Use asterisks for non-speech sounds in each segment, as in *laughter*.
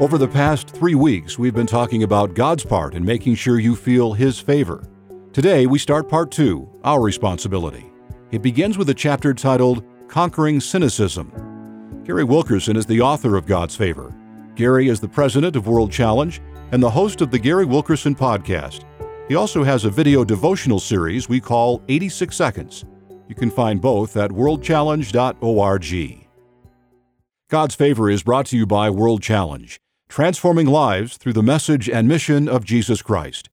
Over the past three weeks, we've been talking about God's part in making sure you feel His favor. Today, we start part two Our Responsibility. It begins with a chapter titled Conquering Cynicism. Gary Wilkerson is the author of God's Favor. Gary is the president of World Challenge and the host of the Gary Wilkerson podcast. He also has a video devotional series we call 86 Seconds. You can find both at worldchallenge.org. God's Favor is brought to you by World Challenge transforming lives through the message and mission of Jesus Christ.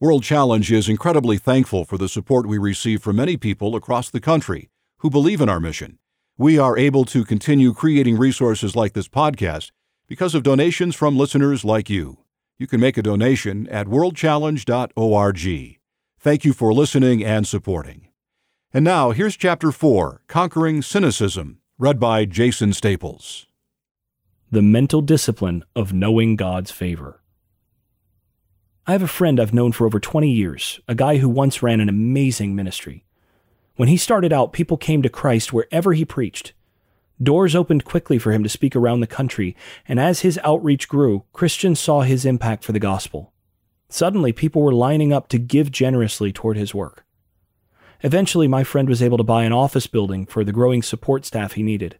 World Challenge is incredibly thankful for the support we receive from many people across the country who believe in our mission. We are able to continue creating resources like this podcast because of donations from listeners like you. You can make a donation at worldchallenge.org. Thank you for listening and supporting. And now, here's Chapter 4 Conquering Cynicism, read by Jason Staples the mental discipline of knowing God's favor. I have a friend I've known for over 20 years, a guy who once ran an amazing ministry. When he started out, people came to Christ wherever he preached. Doors opened quickly for him to speak around the country, and as his outreach grew, Christians saw his impact for the gospel. Suddenly, people were lining up to give generously toward his work. Eventually, my friend was able to buy an office building for the growing support staff he needed.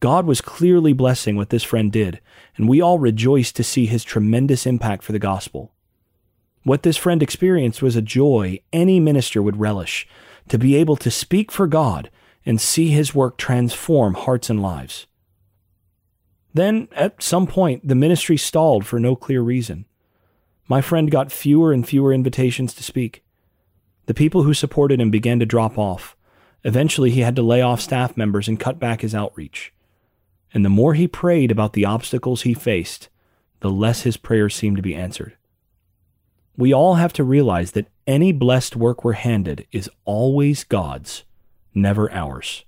God was clearly blessing what this friend did, and we all rejoiced to see his tremendous impact for the gospel. What this friend experienced was a joy any minister would relish to be able to speak for God and see his work transform hearts and lives. Then, at some point, the ministry stalled for no clear reason. My friend got fewer and fewer invitations to speak. The people who supported him began to drop off. Eventually, he had to lay off staff members and cut back his outreach and the more he prayed about the obstacles he faced, the less his prayers seemed to be answered. We all have to realize that any blessed work we're handed is always God's, never ours.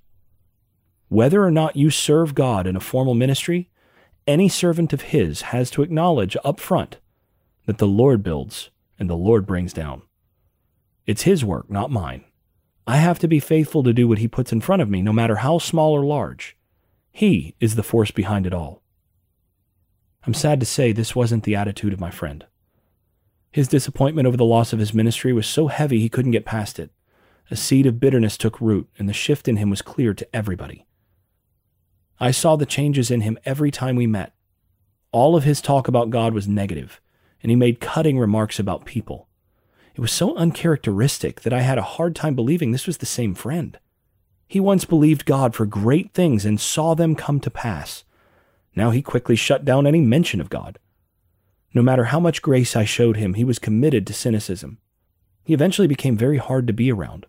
Whether or not you serve God in a formal ministry, any servant of His has to acknowledge up front that the Lord builds and the Lord brings down. It's His work, not mine. I have to be faithful to do what He puts in front of me, no matter how small or large. He is the force behind it all. I'm sad to say this wasn't the attitude of my friend. His disappointment over the loss of his ministry was so heavy he couldn't get past it. A seed of bitterness took root, and the shift in him was clear to everybody. I saw the changes in him every time we met. All of his talk about God was negative, and he made cutting remarks about people. It was so uncharacteristic that I had a hard time believing this was the same friend. He once believed God for great things and saw them come to pass. Now he quickly shut down any mention of God. No matter how much grace I showed him, he was committed to cynicism. He eventually became very hard to be around.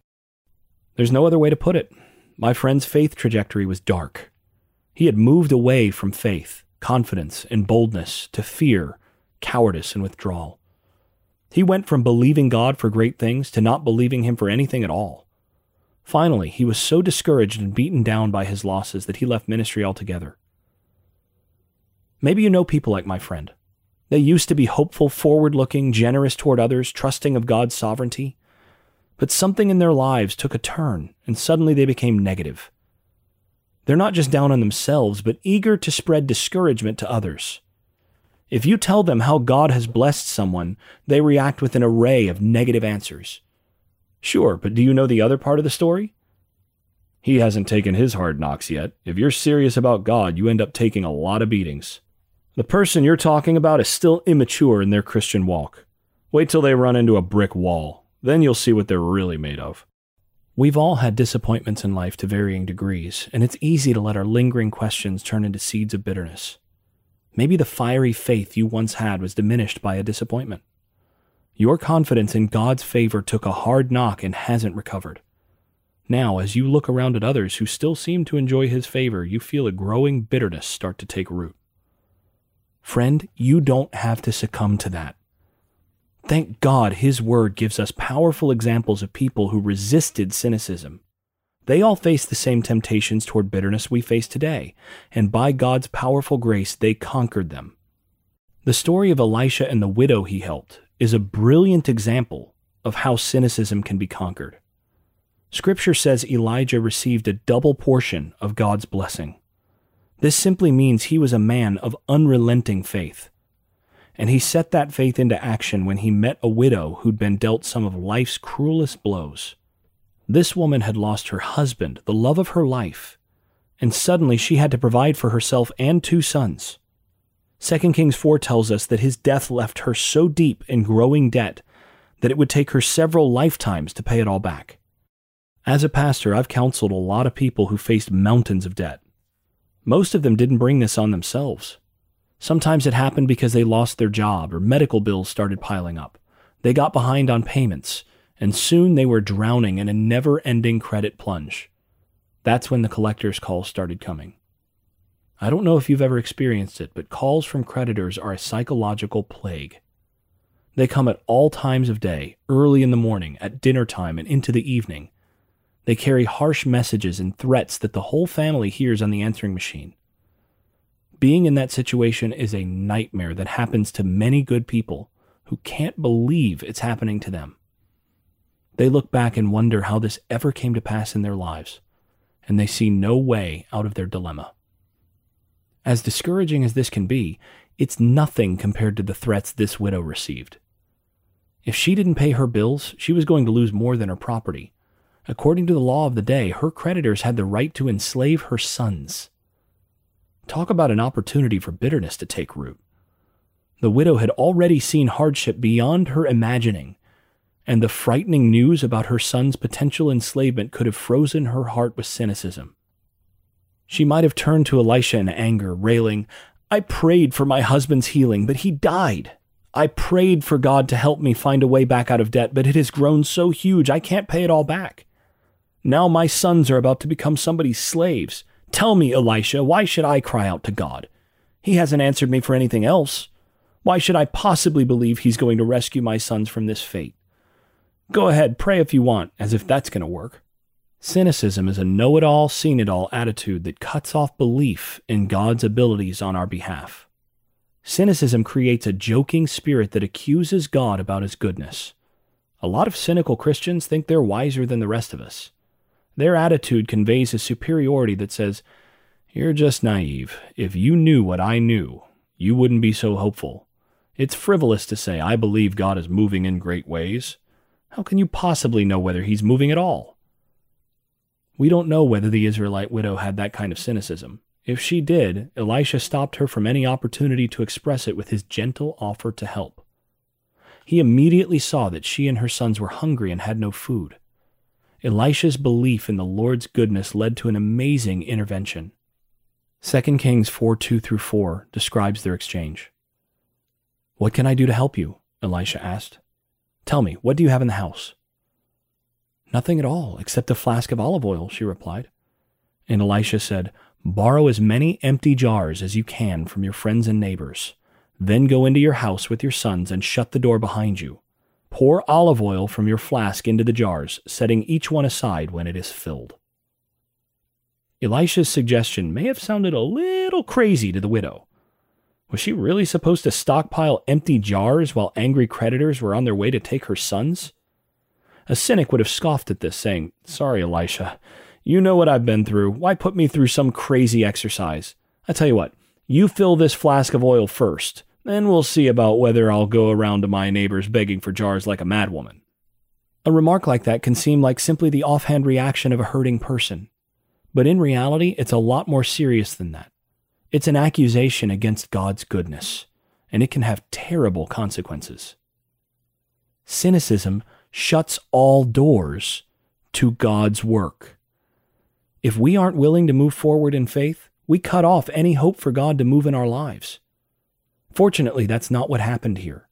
There's no other way to put it. My friend's faith trajectory was dark. He had moved away from faith, confidence, and boldness to fear, cowardice, and withdrawal. He went from believing God for great things to not believing Him for anything at all. Finally, he was so discouraged and beaten down by his losses that he left ministry altogether. Maybe you know people like my friend. They used to be hopeful, forward looking, generous toward others, trusting of God's sovereignty. But something in their lives took a turn, and suddenly they became negative. They're not just down on themselves, but eager to spread discouragement to others. If you tell them how God has blessed someone, they react with an array of negative answers. Sure, but do you know the other part of the story? He hasn't taken his hard knocks yet. If you're serious about God, you end up taking a lot of beatings. The person you're talking about is still immature in their Christian walk. Wait till they run into a brick wall. Then you'll see what they're really made of. We've all had disappointments in life to varying degrees, and it's easy to let our lingering questions turn into seeds of bitterness. Maybe the fiery faith you once had was diminished by a disappointment. Your confidence in God's favor took a hard knock and hasn't recovered. Now, as you look around at others who still seem to enjoy His favor, you feel a growing bitterness start to take root. Friend, you don't have to succumb to that. Thank God His Word gives us powerful examples of people who resisted cynicism. They all faced the same temptations toward bitterness we face today, and by God's powerful grace, they conquered them. The story of Elisha and the widow he helped is a brilliant example of how cynicism can be conquered. Scripture says Elijah received a double portion of God's blessing. This simply means he was a man of unrelenting faith. And he set that faith into action when he met a widow who'd been dealt some of life's cruelest blows. This woman had lost her husband, the love of her life, and suddenly she had to provide for herself and two sons. 2 Kings 4 tells us that his death left her so deep in growing debt that it would take her several lifetimes to pay it all back. As a pastor, I've counseled a lot of people who faced mountains of debt. Most of them didn't bring this on themselves. Sometimes it happened because they lost their job or medical bills started piling up. They got behind on payments, and soon they were drowning in a never ending credit plunge. That's when the collector's calls started coming. I don't know if you've ever experienced it, but calls from creditors are a psychological plague. They come at all times of day, early in the morning, at dinner time, and into the evening. They carry harsh messages and threats that the whole family hears on the answering machine. Being in that situation is a nightmare that happens to many good people who can't believe it's happening to them. They look back and wonder how this ever came to pass in their lives, and they see no way out of their dilemma. As discouraging as this can be, it's nothing compared to the threats this widow received. If she didn't pay her bills, she was going to lose more than her property. According to the law of the day, her creditors had the right to enslave her sons. Talk about an opportunity for bitterness to take root. The widow had already seen hardship beyond her imagining, and the frightening news about her son's potential enslavement could have frozen her heart with cynicism. She might have turned to Elisha in anger, railing, I prayed for my husband's healing, but he died. I prayed for God to help me find a way back out of debt, but it has grown so huge I can't pay it all back. Now my sons are about to become somebody's slaves. Tell me, Elisha, why should I cry out to God? He hasn't answered me for anything else. Why should I possibly believe he's going to rescue my sons from this fate? Go ahead, pray if you want, as if that's going to work. Cynicism is a know it all, seen it all attitude that cuts off belief in God's abilities on our behalf. Cynicism creates a joking spirit that accuses God about his goodness. A lot of cynical Christians think they're wiser than the rest of us. Their attitude conveys a superiority that says, You're just naive. If you knew what I knew, you wouldn't be so hopeful. It's frivolous to say, I believe God is moving in great ways. How can you possibly know whether he's moving at all? We don't know whether the Israelite widow had that kind of cynicism. If she did, Elisha stopped her from any opportunity to express it with his gentle offer to help. He immediately saw that she and her sons were hungry and had no food. Elisha's belief in the Lord's goodness led to an amazing intervention. 2 Kings 4 2 through 4 describes their exchange. What can I do to help you? Elisha asked. Tell me, what do you have in the house? Nothing at all, except a flask of olive oil, she replied. And Elisha said, Borrow as many empty jars as you can from your friends and neighbors. Then go into your house with your sons and shut the door behind you. Pour olive oil from your flask into the jars, setting each one aside when it is filled. Elisha's suggestion may have sounded a little crazy to the widow. Was she really supposed to stockpile empty jars while angry creditors were on their way to take her sons? A cynic would have scoffed at this, saying, Sorry, Elisha. You know what I've been through. Why put me through some crazy exercise? I tell you what, you fill this flask of oil first. Then we'll see about whether I'll go around to my neighbors begging for jars like a madwoman. A remark like that can seem like simply the offhand reaction of a hurting person. But in reality, it's a lot more serious than that. It's an accusation against God's goodness, and it can have terrible consequences. Cynicism shuts all doors to God's work. If we aren't willing to move forward in faith, we cut off any hope for God to move in our lives. Fortunately, that's not what happened here.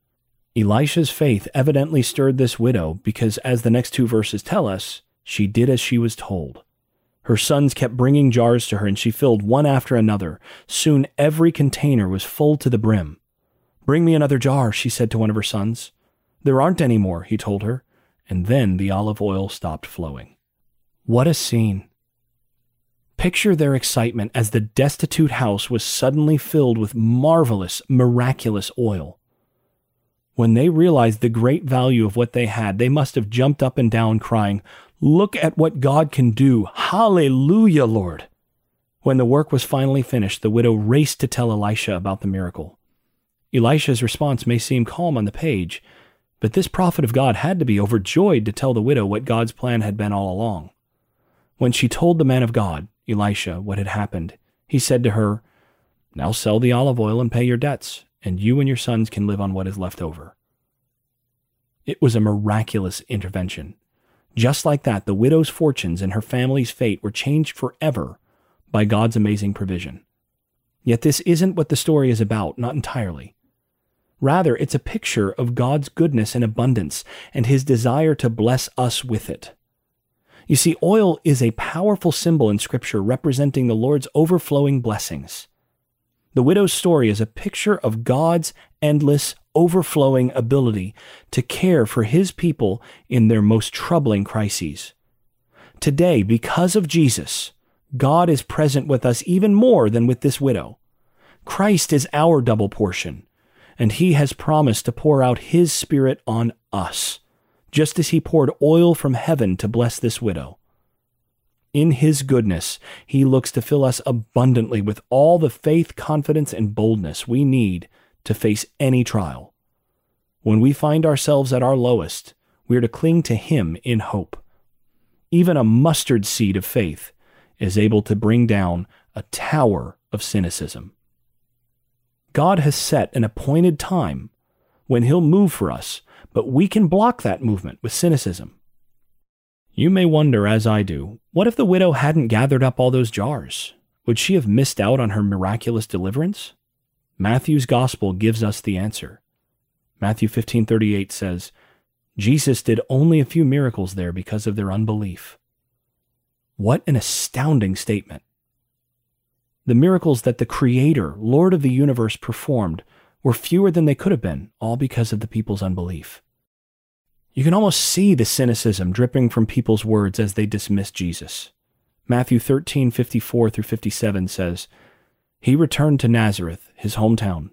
Elisha's faith evidently stirred this widow because, as the next two verses tell us, she did as she was told. Her sons kept bringing jars to her, and she filled one after another. Soon every container was full to the brim. Bring me another jar, she said to one of her sons. There aren't any more, he told her, and then the olive oil stopped flowing. What a scene! Picture their excitement as the destitute house was suddenly filled with marvelous, miraculous oil. When they realized the great value of what they had, they must have jumped up and down crying, Look at what God can do! Hallelujah, Lord! When the work was finally finished, the widow raced to tell Elisha about the miracle. Elisha's response may seem calm on the page, but this prophet of God had to be overjoyed to tell the widow what God's plan had been all along. When she told the man of God, Elisha, what had happened, he said to her, Now sell the olive oil and pay your debts, and you and your sons can live on what is left over. It was a miraculous intervention. Just like that, the widow's fortunes and her family's fate were changed forever by God's amazing provision. Yet this isn't what the story is about, not entirely. Rather, it's a picture of God's goodness and abundance and his desire to bless us with it. You see, oil is a powerful symbol in Scripture representing the Lord's overflowing blessings. The widow's story is a picture of God's endless, overflowing ability to care for his people in their most troubling crises. Today, because of Jesus, God is present with us even more than with this widow. Christ is our double portion, and he has promised to pour out his Spirit on us, just as he poured oil from heaven to bless this widow. In his goodness, he looks to fill us abundantly with all the faith, confidence, and boldness we need to face any trial. When we find ourselves at our lowest, we are to cling to him in hope. Even a mustard seed of faith is able to bring down a tower of cynicism. God has set an appointed time when He'll move for us, but we can block that movement with cynicism. You may wonder, as I do, what if the widow hadn't gathered up all those jars? Would she have missed out on her miraculous deliverance? Matthew's gospel gives us the answer. Matthew 15:38 says, Jesus did only a few miracles there because of their unbelief. What an astounding statement. The miracles that the Creator, Lord of the universe, performed were fewer than they could have been, all because of the people's unbelief. You can almost see the cynicism dripping from people's words as they dismiss Jesus. Matthew 13, 54 through 57 says, He returned to Nazareth, his hometown.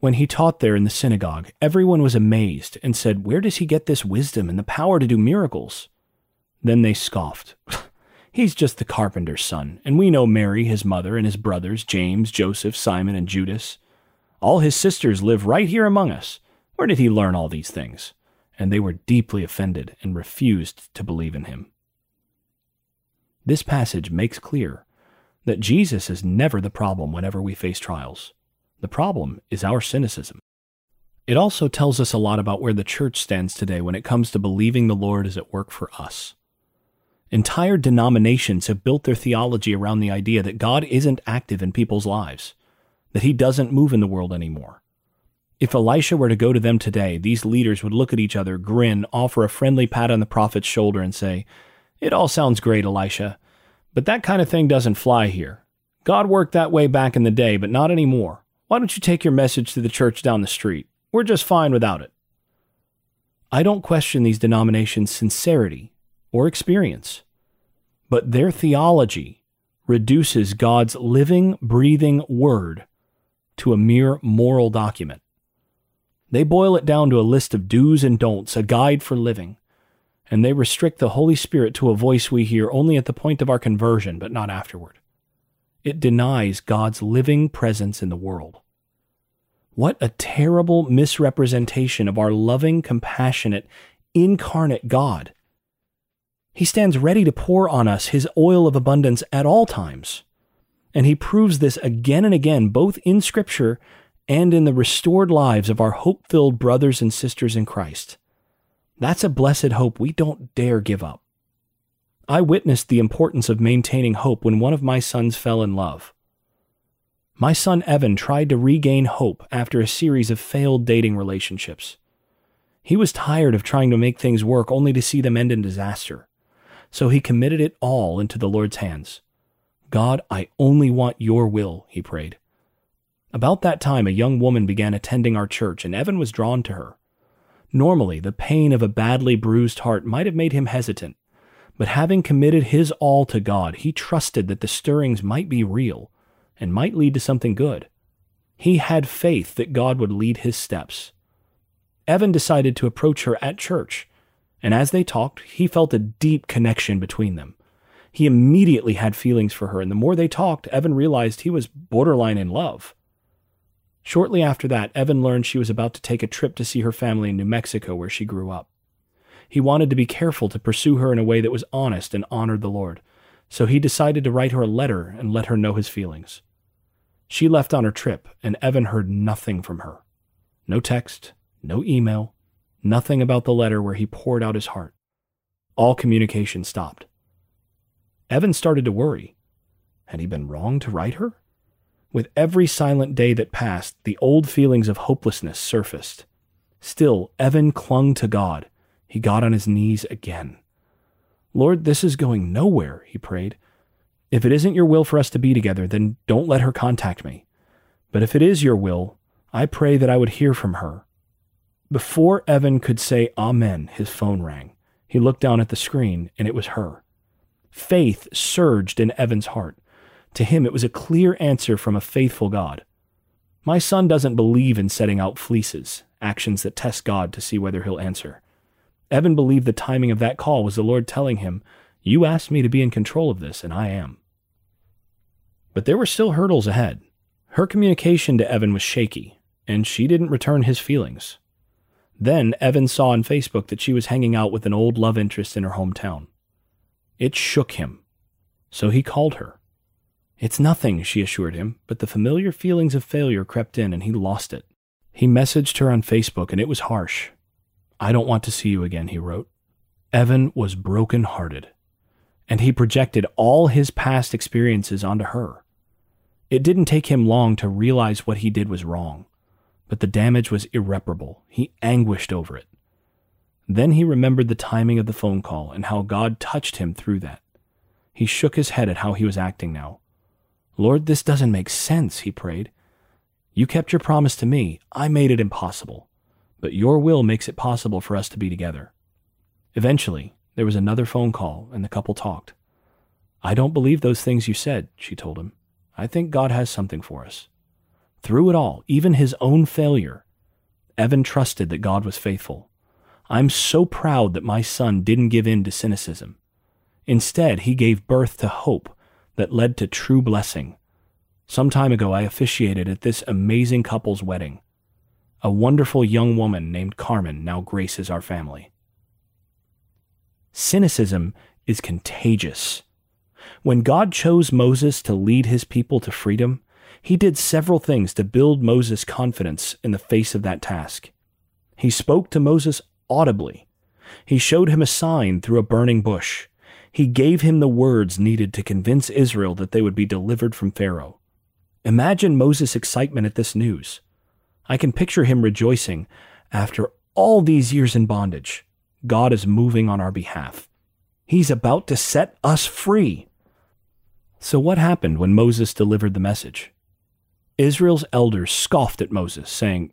When he taught there in the synagogue, everyone was amazed and said, Where does he get this wisdom and the power to do miracles? Then they scoffed. *laughs* He's just the carpenter's son, and we know Mary, his mother, and his brothers, James, Joseph, Simon, and Judas. All his sisters live right here among us. Where did he learn all these things? And they were deeply offended and refused to believe in him. This passage makes clear that Jesus is never the problem whenever we face trials. The problem is our cynicism. It also tells us a lot about where the church stands today when it comes to believing the Lord is at work for us. Entire denominations have built their theology around the idea that God isn't active in people's lives, that he doesn't move in the world anymore. If Elisha were to go to them today, these leaders would look at each other, grin, offer a friendly pat on the prophet's shoulder, and say, It all sounds great, Elisha, but that kind of thing doesn't fly here. God worked that way back in the day, but not anymore. Why don't you take your message to the church down the street? We're just fine without it. I don't question these denominations' sincerity or experience. But their theology reduces God's living, breathing word to a mere moral document. They boil it down to a list of do's and don'ts, a guide for living, and they restrict the Holy Spirit to a voice we hear only at the point of our conversion, but not afterward. It denies God's living presence in the world. What a terrible misrepresentation of our loving, compassionate, incarnate God he stands ready to pour on us his oil of abundance at all times. And he proves this again and again, both in Scripture and in the restored lives of our hope filled brothers and sisters in Christ. That's a blessed hope we don't dare give up. I witnessed the importance of maintaining hope when one of my sons fell in love. My son Evan tried to regain hope after a series of failed dating relationships. He was tired of trying to make things work only to see them end in disaster. So he committed it all into the Lord's hands. God, I only want your will, he prayed. About that time, a young woman began attending our church, and Evan was drawn to her. Normally, the pain of a badly bruised heart might have made him hesitant, but having committed his all to God, he trusted that the stirrings might be real and might lead to something good. He had faith that God would lead his steps. Evan decided to approach her at church and as they talked, he felt a deep connection between them. He immediately had feelings for her, and the more they talked, Evan realized he was borderline in love. Shortly after that, Evan learned she was about to take a trip to see her family in New Mexico, where she grew up. He wanted to be careful to pursue her in a way that was honest and honored the Lord, so he decided to write her a letter and let her know his feelings. She left on her trip, and Evan heard nothing from her. No text, no email, nothing about the letter where he poured out his heart. All communication stopped. Evan started to worry. Had he been wrong to write her? With every silent day that passed, the old feelings of hopelessness surfaced. Still, Evan clung to God. He got on his knees again. Lord, this is going nowhere, he prayed. If it isn't your will for us to be together, then don't let her contact me. But if it is your will, I pray that I would hear from her. Before Evan could say Amen, his phone rang. He looked down at the screen, and it was her. Faith surged in Evan's heart. To him, it was a clear answer from a faithful God. My son doesn't believe in setting out fleeces, actions that test God to see whether he'll answer. Evan believed the timing of that call was the Lord telling him, You asked me to be in control of this, and I am. But there were still hurdles ahead. Her communication to Evan was shaky, and she didn't return his feelings. Then Evan saw on Facebook that she was hanging out with an old love interest in her hometown. It shook him, so he called her. It's nothing, she assured him, but the familiar feelings of failure crept in and he lost it. He messaged her on Facebook and it was harsh. I don't want to see you again, he wrote. Evan was broken hearted, and he projected all his past experiences onto her. It didn't take him long to realize what he did was wrong, but the damage was irreparable. He anguished over it. Then he remembered the timing of the phone call and how God touched him through that. He shook his head at how he was acting now. Lord, this doesn't make sense, he prayed. You kept your promise to me. I made it impossible. But your will makes it possible for us to be together. Eventually, there was another phone call, and the couple talked. I don't believe those things you said, she told him. I think God has something for us. Through it all, even his own failure, Evan trusted that God was faithful. I'm so proud that my son didn't give in to cynicism. Instead, he gave birth to hope that led to true blessing. Some time ago, I officiated at this amazing couple's wedding. A wonderful young woman named Carmen now graces our family. Cynicism is contagious. When God chose Moses to lead his people to freedom, he did several things to build Moses' confidence in the face of that task. He spoke to Moses audibly. He showed him a sign through a burning bush. He gave him the words needed to convince Israel that they would be delivered from Pharaoh. Imagine Moses' excitement at this news. I can picture him rejoicing. After all these years in bondage, God is moving on our behalf. He's about to set us free. So, what happened when Moses delivered the message? Israel's elders scoffed at Moses, saying,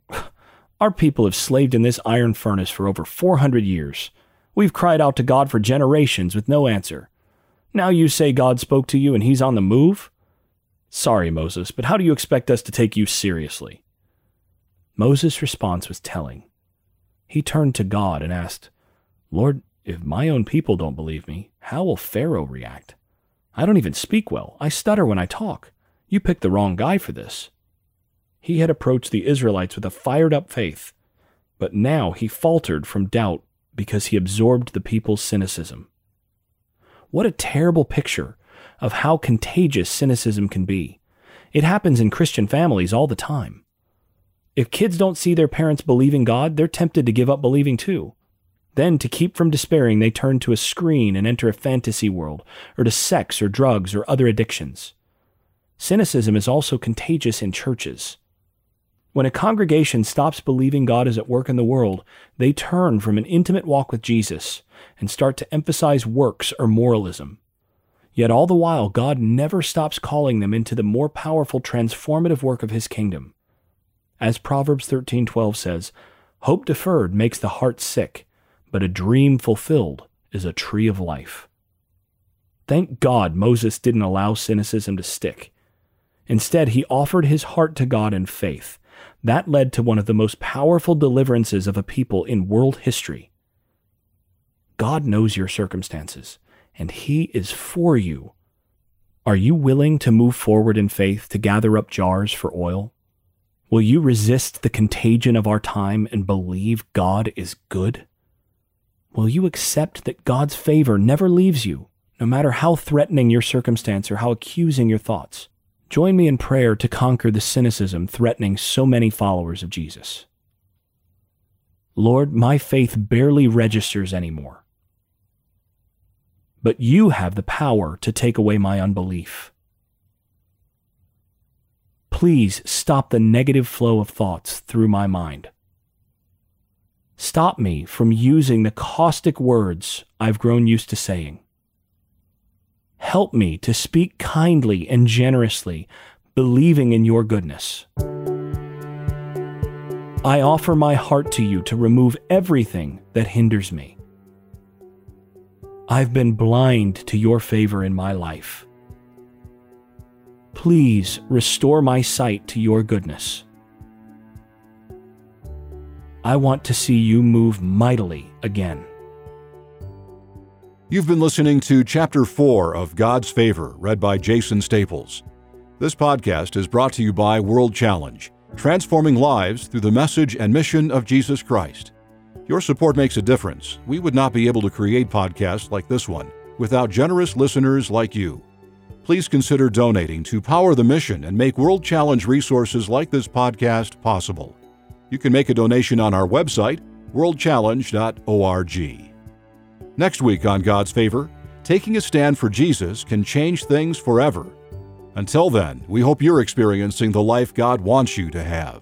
Our people have slaved in this iron furnace for over 400 years. We've cried out to God for generations with no answer. Now you say God spoke to you and he's on the move? Sorry, Moses, but how do you expect us to take you seriously? Moses' response was telling. He turned to God and asked, Lord, if my own people don't believe me, how will Pharaoh react? I don't even speak well. I stutter when I talk. You picked the wrong guy for this. He had approached the Israelites with a fired up faith, but now he faltered from doubt because he absorbed the people's cynicism. What a terrible picture of how contagious cynicism can be. It happens in Christian families all the time. If kids don't see their parents believing God, they're tempted to give up believing too. Then, to keep from despairing, they turn to a screen and enter a fantasy world, or to sex or drugs or other addictions. Cynicism is also contagious in churches. When a congregation stops believing God is at work in the world, they turn from an intimate walk with Jesus and start to emphasize works or moralism. Yet all the while, God never stops calling them into the more powerful transformative work of his kingdom. As Proverbs 13:12 says, hope deferred makes the heart sick, but a dream fulfilled is a tree of life. Thank God Moses didn't allow cynicism to stick. Instead, he offered his heart to God in faith that led to one of the most powerful deliverances of a people in world history. God knows your circumstances, and He is for you. Are you willing to move forward in faith to gather up jars for oil? Will you resist the contagion of our time and believe God is good? Will you accept that God's favor never leaves you, no matter how threatening your circumstance or how accusing your thoughts? Join me in prayer to conquer the cynicism threatening so many followers of Jesus. Lord, my faith barely registers anymore. But you have the power to take away my unbelief. Please stop the negative flow of thoughts through my mind. Stop me from using the caustic words I've grown used to saying. Help me to speak kindly and generously, believing in your goodness. I offer my heart to you to remove everything that hinders me. I've been blind to your favor in my life. Please restore my sight to your goodness. I want to see you move mightily again. You've been listening to Chapter 4 of God's Favor, read by Jason Staples. This podcast is brought to you by World Challenge, transforming lives through the message and mission of Jesus Christ. Your support makes a difference. We would not be able to create podcasts like this one without generous listeners like you. Please consider donating to power the mission and make World Challenge resources like this podcast possible. You can make a donation on our website, worldchallenge.org. Next week on God's Favor, taking a stand for Jesus can change things forever. Until then, we hope you're experiencing the life God wants you to have.